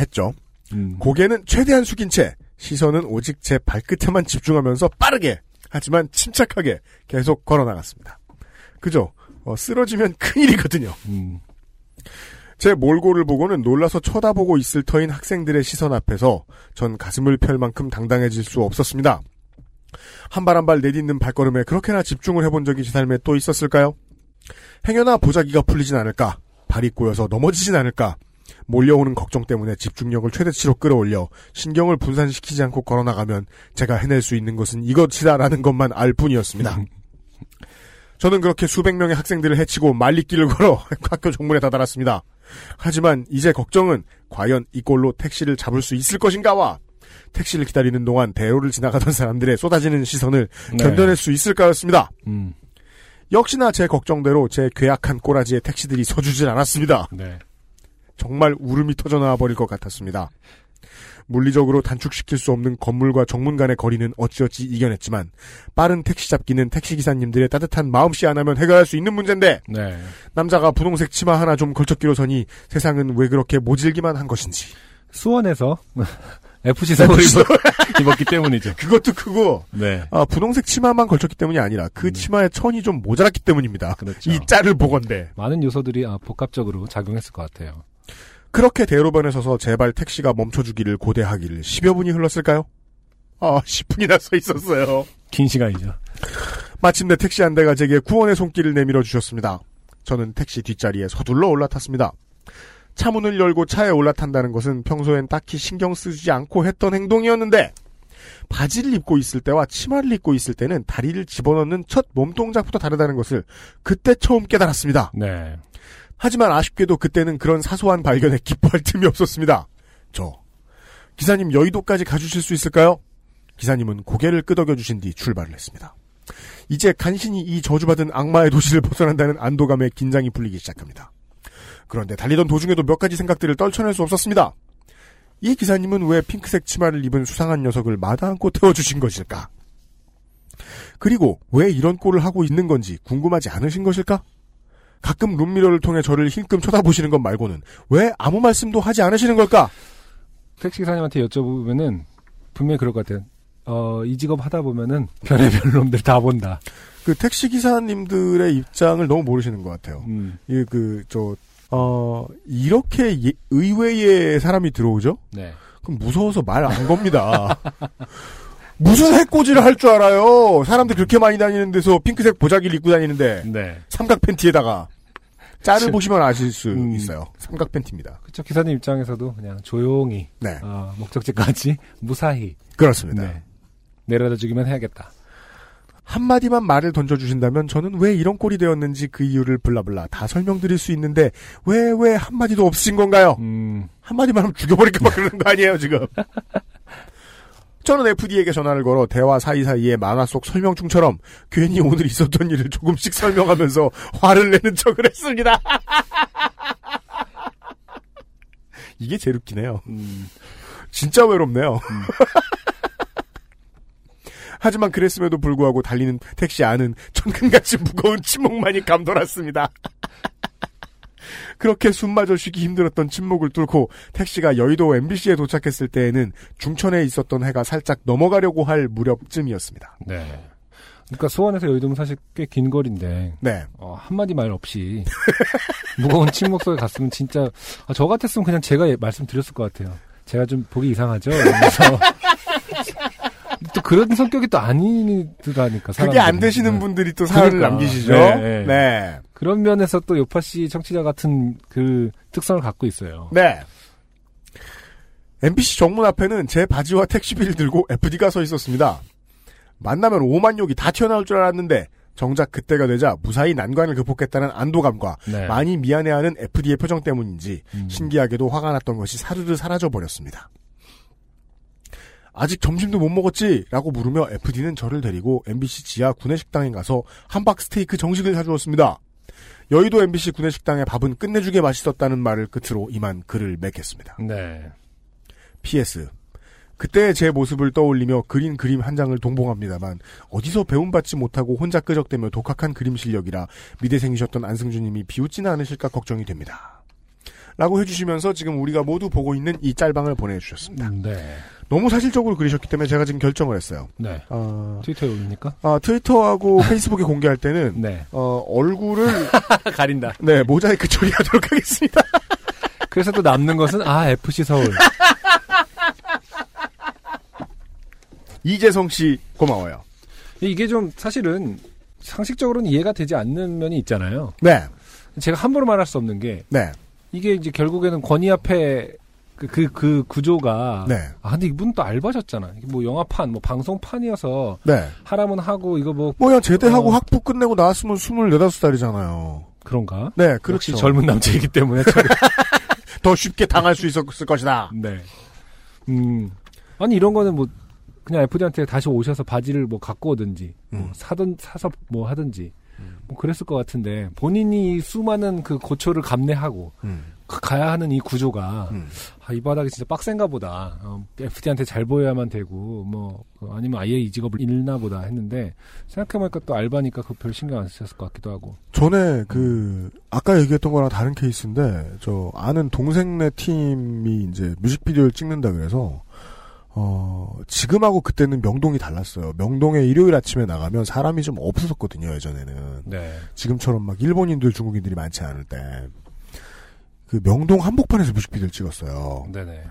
S1: 했죠.
S2: 음.
S1: 고개는 최대한 숙인 채 시선은 오직 제 발끝에만 집중하면서 빠르게 하지만 침착하게 계속 걸어 나갔습니다. 그죠? 어, 쓰러지면 큰일이거든요.
S2: 음.
S1: 제 몰골을 보고는 놀라서 쳐다보고 있을 터인 학생들의 시선 앞에서 전 가슴을 펼 만큼 당당해질 수 없었습니다. 한 발 한 발 내딛는 발걸음에 그렇게나 집중을 해본 적이 제 삶에 또 있었을까요? 행여나 보자기가 풀리진 않을까? 발이 꼬여서 넘어지진 않을까? 몰려오는 걱정 때문에 집중력을 최대치로 끌어올려 신경을 분산시키지 않고 걸어나가면 제가 해낼 수 있는 것은 이것이다라는 것만 알 뿐이었습니다. 저는 그렇게 수백 명의 학생들을 해치고 말리길을 걸어 학교 정문에 다다랐습니다. 하지만 이제 걱정은 과연 이꼴로 택시를 잡을 수 있을 것인가와 택시를 기다리는 동안 대로를 지나가던 사람들의 쏟아지는 시선을
S2: 네.
S1: 견뎌낼 수 있을까였습니다.
S2: 음.
S1: 역시나 제 걱정대로 제 괴악한 꼬라지에 택시들이 서주질 않았습니다.
S2: 네.
S1: 정말 울음이 터져나와 버릴 것 같았습니다. 물리적으로 단축시킬 수 없는 건물과 정문 간의 거리는 어찌어찌 이겨냈지만 빠른 택시 잡기는 택시 기사님들의 따뜻한 마음씨 하나면 해결할 수 있는 문제인데
S2: 네.
S1: 남자가 분홍색 치마 하나 좀 걸쳤기로 서니 세상은 왜 그렇게 모질기만 한 것인지
S2: 수원에서 FC 서울 입었, 입었기 때문이죠.
S1: 그것도 크고
S2: 네.
S1: 아, 분홍색 치마만 걸쳤기 때문이 아니라 그 치마의 천이 좀 모자랐기 때문입니다.
S2: 그렇죠.
S1: 이 짤을 보건대
S2: 많은 요소들이 아, 복합적으로 작용했을 것 같아요.
S1: 그렇게 대로변에 서서 제발 택시가 멈춰주기를 고대하기를 10여 분이 흘렀을까요? 아 10분이나 서 있었어요.
S2: 긴 시간이죠.
S1: 마침내 택시 한 대가 제게 구원의 손길을 내밀어 주셨습니다. 저는 택시 뒷자리에 서둘러 올라탔습니다. 차 문을 열고 차에 올라탄다는 것은 평소엔 딱히 신경 쓰지 않고 했던 행동이었는데 바지를 입고 있을 때와 치마를 입고 있을 때는 다리를 집어넣는 첫 몸 동작부터 다르다는 것을 그때 처음 깨달았습니다.
S2: 네.
S1: 하지만 아쉽게도 그때는 그런 사소한 발견에 기뻐할 틈이 없었습니다. 저 기사님 여의도까지 가주실 수 있을까요? 기사님은 고개를 끄덕여 주신 뒤 출발을 했습니다. 이제 간신히 이 저주받은 악마의 도시를 벗어난다는 안도감에 긴장이 풀리기 시작합니다. 그런데 달리던 도중에도 몇 가지 생각들을 떨쳐낼 수 없었습니다. 이 기사님은 왜 핑크색 치마를 입은 수상한 녀석을 마다 않고 태워주신 것일까? 그리고 왜 이런 꼴을 하고 있는 건지 궁금하지 않으신 것일까? 가끔 룸미러를 통해 저를 힐끔 쳐다보시는 것 말고는 왜 아무 말씀도 하지 않으시는 걸까?
S2: 택시기사님한테 여쭤보면은 분명히 그럴 것 같아요. 어, 이 직업 하다 보면은 별의별 놈들 다 본다.
S1: 그 택시 기사님들의 입장을 너무 모르시는 것 같아요.
S2: 음,
S1: 이 그 저 어, 이렇게 예- 의외의 사람이 들어오죠?
S2: 네.
S1: 그럼 무서워서 말 안 겁니다. 무슨 해코지를 할 줄 알아요? 사람들 그렇게 많이 다니는 데서 핑크색 보자기를 입고 다니는데
S2: 네.
S1: 삼각 팬티에다가 짤을
S2: 치-
S1: 보시면 아실 수
S2: 음.
S1: 있어요. 삼각 팬티입니다.
S2: 그쵸. 기사님 입장에서도 그냥 조용히,
S1: 네,
S2: 어, 목적지까지 무사히,
S1: 그렇습니다.
S2: 네. 내려다 주기만 해야겠다.
S1: 한마디만 말을 던져주신다면 저는 왜 이런 꼴이 되었는지 그 이유를 블라블라 다 설명드릴 수 있는데 왜 왜 한마디도 없으신 건가요?
S2: 음,
S1: 한마디만 하면 죽여버릴까 봐 그러는 거 아니에요 지금. 저는 FD에게 전화를 걸어 대화 사이사이에 만화 속 설명충처럼 괜히 오늘 있었던 일을 조금씩 설명하면서 화를 내는 척을 했습니다. 이게 제일 웃기네요.
S2: 음,
S1: 진짜 외롭네요. 하지만 그랬음에도 불구하고 달리는 택시 안은 천근같이 무거운 침묵만이 감돌았습니다. 그렇게 숨마저 쉬기 힘들었던 침묵을 뚫고 택시가 여의도 MBC에 도착했을 때에는 중천에 있었던 해가 살짝 넘어가려고 할 무렵쯤이었습니다.
S2: 네. 그러니까 수원에서 여의도는 사실 꽤 긴 거리인데
S1: 네.
S2: 어, 한마디 말 없이 무거운 침묵 속에 갔으면 진짜 아, 저 같았으면 그냥 제가 예- 말씀드렸을 것 같아요. 제가 좀 보기 이상하죠. 이러면서 또 그런 성격이 또 아니더라니까.
S1: 그게 안. 되시는
S2: 네.
S1: 분들이 또 사연을
S2: 그러니까.
S1: 남기시죠.
S2: 네,
S1: 네.
S2: 네. 그런 면에서 또 요파 씨 청취자 같은 그 특성을 갖고 있어요.
S1: 네. MBC 정문 앞에는 제 바지와 택시비를 들고 FD가 서 있었습니다. 만나면 오만 욕이 다 튀어나올 줄 알았는데 정작 그때가 되자 무사히 난관을 극복했다는 안도감과
S2: 네.
S1: 많이 미안해하는 FD의 표정 때문인지
S2: 음.
S1: 신기하게도 화가 났던 것이 사르르 사라져 버렸습니다. 아직 점심도 못 먹었지? 라고 물으며 FD는 저를 데리고 MBC 지하 구내식당에 가서 함박 스테이크 정식을 사주었습니다. 여의도 MBC 구내식당의 밥은 끝내주게 맛있었다는 말을 끝으로 이만 글을 맺겠습니다.
S2: 네.
S1: PS. 그때의 제 모습을 떠올리며 그린 그림 한 장을 동봉합니다만 어디서 배움받지 못하고 혼자 끄적대며 독학한 그림 실력이라 미대생이셨던 안승준님이 비웃지는 않으실까 걱정이 됩니다. 라고 해주시면서 지금 우리가 모두 보고 있는 이 짤방을 보내주셨습니다.
S2: 음, 네.
S1: 너무 사실적으로 그리셨기 때문에 제가 지금 결정을 했어요.
S2: 네.
S1: 어,
S2: 트위터에 올립니까?
S1: 아, 트위터하고 페이스북에 공개할 때는
S2: 네.
S1: 어, 얼굴을
S2: 가린다.
S1: 네 모자이크 처리하도록 하겠습니다.
S2: 그래서 또 남는 것은 아 FC 서울.
S1: 이재성 씨 고마워요.
S2: 이게 좀 사실은 상식적으로는 이해가 되지 않는 면이 있잖아요.
S1: 네,
S2: 제가 함부로 말할 수 없는 게
S1: 네,
S2: 이게 이제 결국에는 권위 앞에 그, 그, 그 구조가.
S1: 네,
S2: 아, 근데 이분 또 알바셨잖아. 뭐 영화판, 뭐 방송판이어서
S1: 네.
S2: 하라면 하고 이거 뭐
S1: 뭐야 제대하고
S2: 어.
S1: 학부 끝내고 나왔으면 26살이잖아요.
S2: 그런가?
S1: 네,
S2: 그렇지
S1: 그렇죠.
S2: 젊은 남자이기 때문에.
S1: 더 쉽게 당할 수 있었을 것이다.
S2: 네. 음. 아니 이런 거는 뭐 그냥 FD한테 다시 오셔서 바지를 뭐 갖고 오든지 뭐
S1: 음.
S2: 사든 사서 뭐 하든지 뭐 그랬을 것 같은데 본인이 수많은 그 고초를 감내하고
S1: 음,
S2: 가- 가야 하는 이 구조가
S1: 음.
S2: 아, 이 바닥이 진짜 빡센가 보다. 어, FD한테 잘 보여야만 되고 뭐 어, 아니면 아예 이 직업을 잃나 보다 했는데 생각해보니까 또 알바니까 그 별 신경 안 쓰셨을 것 같기도 하고.
S1: 전에 그 아까 얘기했던 거랑 다른 케이스인데 저 아는 동생네 팀이 이제 뮤직비디오를 찍는다 그래서 어 지금하고 그때는 명동이 달랐어요. 명동에 일요일 아침에 나가면 사람이 좀 없었거든요 예전에는.
S2: 네.
S1: 지금처럼 막 일본인들 중국인들이 많지 않을 때. 그 명동 한복판에서 뮤직비디오를 찍었어요.
S2: 네네.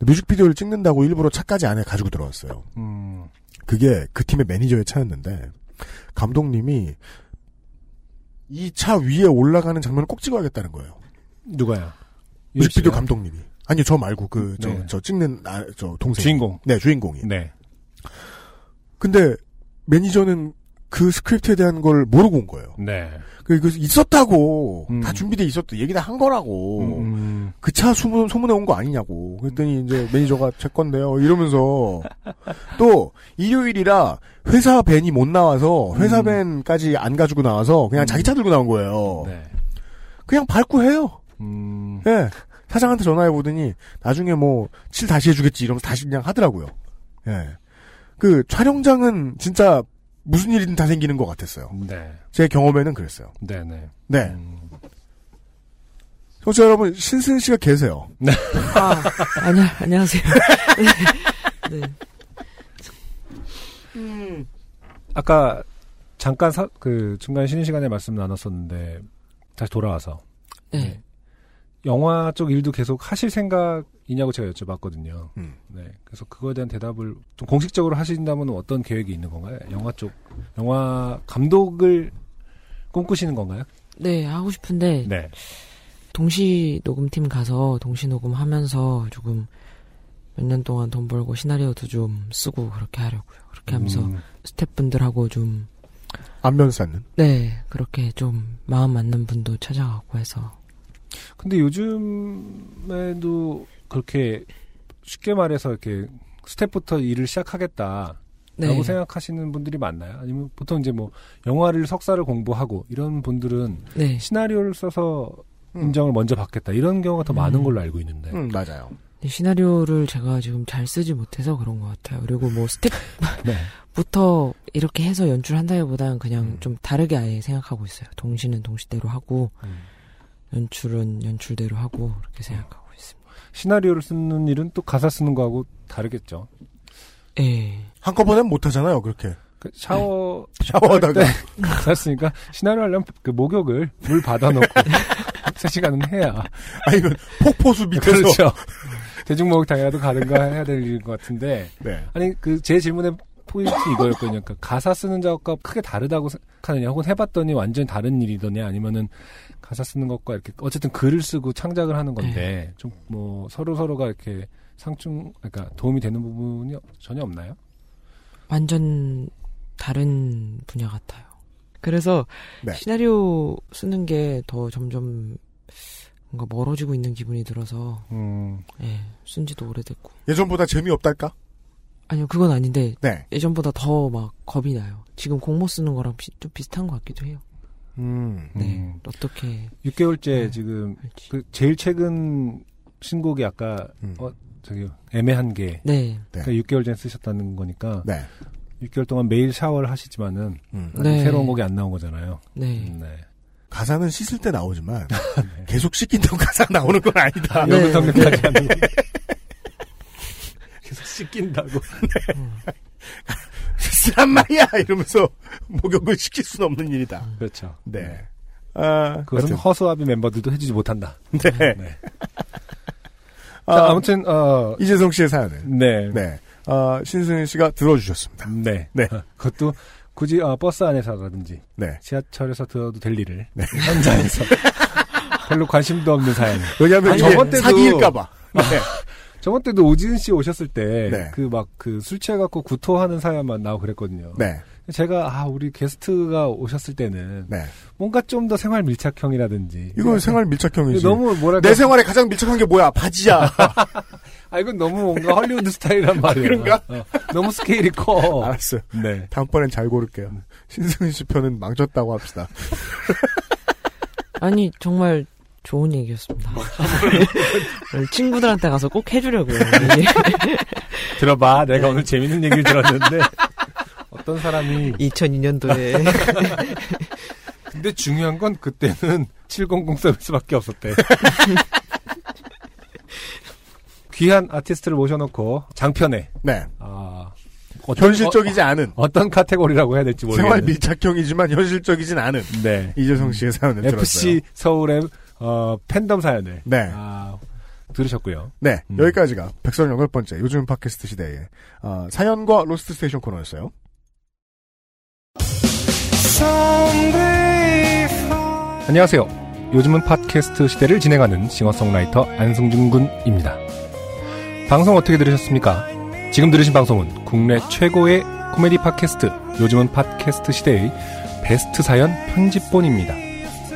S1: 뮤직비디오를 찍는다고 일부러 차까지 안에 가지고 들어왔어요.
S2: 음.
S1: 그게 그 팀의 매니저의 차였는데 감독님이 이 차 위에 올라가는 장면을 꼭 찍어야겠다는 거예요.
S2: 누가요?
S1: 뮤직비디오? 감독님이. 아니요, 저 말고 그저저
S2: 네.
S1: 찍는 아, 저 동생.
S2: 주인공.
S1: 네, 주인공이.
S2: 네.
S1: 근데 매니저는 그 스크립트에 대한 걸 모르고 온 거예요.
S2: 네.
S1: 그, 그 있었다고
S2: 음.
S1: 다 준비돼 있었다 얘기 다 한 거라고.
S2: 음.
S1: 그 차 소품, 소품에 온 거 아니냐고. 그랬더니 이제 매니저가 제 건데요. 이러면서 또 일요일이라 회사 밴이 못 나와서 회사
S2: 음.
S1: 밴까지 안 가지고 나와서 그냥
S2: 음.
S1: 자기 차 들고 나온 거예요.
S2: 네.
S1: 그냥 밟고 해요.
S2: 음.
S1: 예. 사장한테 전화해 보더니 나중에 뭐 칠 다시 해주겠지 이러면서 다시 그냥 하더라고요. 예. 그 촬영장은 진짜 무슨 일이든 다 생기는 것 같았어요.
S2: 네.
S1: 제 경험에는 그랬어요.
S2: 네네.
S1: 네.
S2: 음.
S1: 청취자 여러분 신승 씨가 계세요.
S3: 아, 안녕, 안녕하세요. 네. 네.
S2: 아까 잠깐 사, 그 중간 쉬는 시간에 말씀 나눴었는데 다시 돌아와서
S3: 네.
S2: 네. 영화 쪽 일도 계속 하실 생각이냐고 제가 여쭤봤거든요.
S1: 음.
S2: 네. 그래서 그거에 대한 대답을 좀 공식적으로 하신다면 어떤 계획이 있는 건가요? 영화 쪽 영화 감독을 꿈꾸시는 건가요?
S3: 네, 하고 싶은데,
S2: 네.
S3: 동시 녹음팀 가서 동시 녹음하면서 조금 몇 년 동안 돈 벌고 시나리오도 좀 쓰고 그렇게 하려고요. 그렇게 하면서
S2: 음,
S3: 스태프분들하고 좀,
S1: 안면 쌓는.
S3: 네, 그렇게 좀 마음 맞는 분도 찾아가고 해서.
S2: 근데 요즘에도 그렇게 쉽게 말해서 이렇게 스텝부터 일을 시작하겠다.
S3: 네.
S2: 라고 생각하시는 분들이 많나요? 아니면 보통 이제 뭐 영화를 석사를 공부하고 이런 분들은
S3: 네.
S2: 시나리오를 써서
S1: 음.
S2: 인정을 먼저 받겠다 이런 경우가 더
S3: 음.
S2: 많은 걸로 알고 있는데
S1: 음, 맞아요.
S3: 근데 시나리오를 제가 지금 잘 쓰지 못해서 그런 것 같아요. 그리고 뭐
S2: 네.
S3: 스텝부터 이렇게 해서 연출한다기보다는 그냥
S1: 음.
S3: 좀 다르게 아예 생각하고 있어요. 동시는 동시대로 하고
S2: 음.
S3: 연출은 연출대로 하고 그렇게 생각하고 있습니다.
S2: 시나리오를 쓰는 일은 또 가사 쓰는 거하고 다르겠죠.
S3: 예.
S1: 한꺼번에 못 하잖아요, 그렇게.
S2: 그 샤워
S1: 샤워하다가.
S2: 네. 가사 쓰니까 시나리오 하려면 그 목욕을 물 받아놓고 3시간은 해야.
S1: 아, 이건 폭포수 밑에서.
S2: 그렇죠. 대중목욕탕이라도 가든가 해야 될 일인 것 같은데
S1: 네.
S2: 아니 그 제 질문의 포인트 이거였거든요. 그러니까 가사 쓰는 작업과 크게 다르다고 생각하느냐, 혹은 해봤더니 완전히 다른 일이더냐, 아니면은 가사 쓰는 것과 이렇게 어쨌든 글을 쓰고 창작을 하는 건데 좀 뭐 서로 서로가 이렇게 상충, 그러니까 도움이 되는 부분이 전혀 없나요?
S3: 완전 다른 분야 같아요. 그래서
S1: 네.
S3: 시나리오 쓰는 게 더 점점 뭔가 멀어지고 있는 기분이 들어서
S2: 음,
S3: 예, 쓴 지도 오래됐고.
S1: 예전보다 재미없달까?
S3: 아니요, 그건 아닌데
S1: 네.
S3: 예전보다 더 막 겁이 나요. 지금 공모 쓰는 거랑 비- 좀 비슷한 것 같기도 해요.
S1: 음.
S3: 네.
S2: 음.
S3: 어떻게
S2: 6개월째
S3: 네.
S2: 지금
S3: 할지.
S2: 그 제일 최근 신곡이 아까
S1: 음.
S2: 어 저기 애매한 게
S3: 네.
S1: 네.
S2: 그러니까 6개월 전에 쓰셨다는 거니까
S1: 네.
S2: 6개월 동안 매일 샤워를 하시지만은
S1: 음.
S3: 네.
S2: 새로운 곡이 안 나온 거잖아요.
S3: 네.
S2: 음, 네.
S1: 가사는 씻을 때 나오지만 계속 씻긴다고 가사 나오는 건 아니다.
S3: 네.
S2: 하는 거. 계속 씻긴다고.
S1: 쓰란 말이야 이러면서 목욕을 시킬 수는 없는 일이다.
S2: 그렇죠.
S1: 네. 아,
S2: 그것은 허수아비 멤버들도 해주지 못한다.
S1: 네.
S2: 네.
S1: 아,
S2: 자, 아무튼 어,
S1: 이재성 씨의 사연은
S2: 네, 네,
S1: 네. 아, 신승윤 씨가 들어주셨습니다.
S2: 네.
S1: 네.
S2: 어, 그것도 굳이 어, 버스 안에서라든지
S1: 네.
S2: 지하철에서 들어도 될 일을
S1: 네.
S2: 현장에서 별로 관심도 없는 사연.
S1: 왜냐하면
S2: 아니, 저번 때도-
S1: 사기일까봐. 네.
S2: 저번 때도 오지은 씨 오셨을 때
S1: 네.
S2: 그막그술 취해갖고 구토하는 사연만 나오고 그랬거든요.
S1: 네.
S2: 제가 아 우리 게스트가 오셨을 때는
S1: 네.
S2: 뭔가 좀 더 생활 밀착형이라든지
S1: 이건 생활 밀착형이지.
S2: 너무 뭐랄까
S1: 내 생활에 가장 밀착한 게 뭐야? 바지야.
S2: 아 이건 너무 뭔가 헐리우드 스타일이란 말이에요.
S1: 그런가?
S2: 어, 너무 스케일이 커.
S1: 알았어요.
S2: 네.
S1: 다음번엔 잘 고를게요. 신승윤 씨 편은 망쳤다고 합시다.
S3: 아니 정말 좋은 얘기였습니다. 친구들한테 가서 꼭 해주려고요.
S2: 들어봐. 내가 오늘 재밌는 얘기를 들었는데 어떤 사람이
S3: 2002년도에
S2: 근데 중요한 건 그때는 700 서비스밖에 없었대. 귀한 아티스트를 모셔놓고 장편에
S1: 네.
S2: 아, 어떤,
S1: 현실적이지 않은
S2: 어, 떤 카테고리라고 해야 될지 모르겠네.
S1: 생활 밀착형이지만 현실적이진 않은
S2: 네.
S1: 이재성 씨의 사연을
S2: FC
S1: 들었어요.
S2: 서울의 어, 팬덤 사연을
S1: 네.
S2: 아, 들으셨고요.
S1: 네,
S2: 음.
S1: 여기까지가 백서른여덟 번째 요즘 팟캐스트 시대의 어, 사연과 Lost Station 코너였어요.
S2: 안녕하세요. 요즘은 팟캐스트 시대를 진행하는 싱어송라이터 안승준 군입니다. 방송 어떻게 들으셨습니까? 지금 들으신 방송은 국내 최고의 코미디 팟캐스트 요즘은 팟캐스트 시대의 베스트 사연 편집본입니다.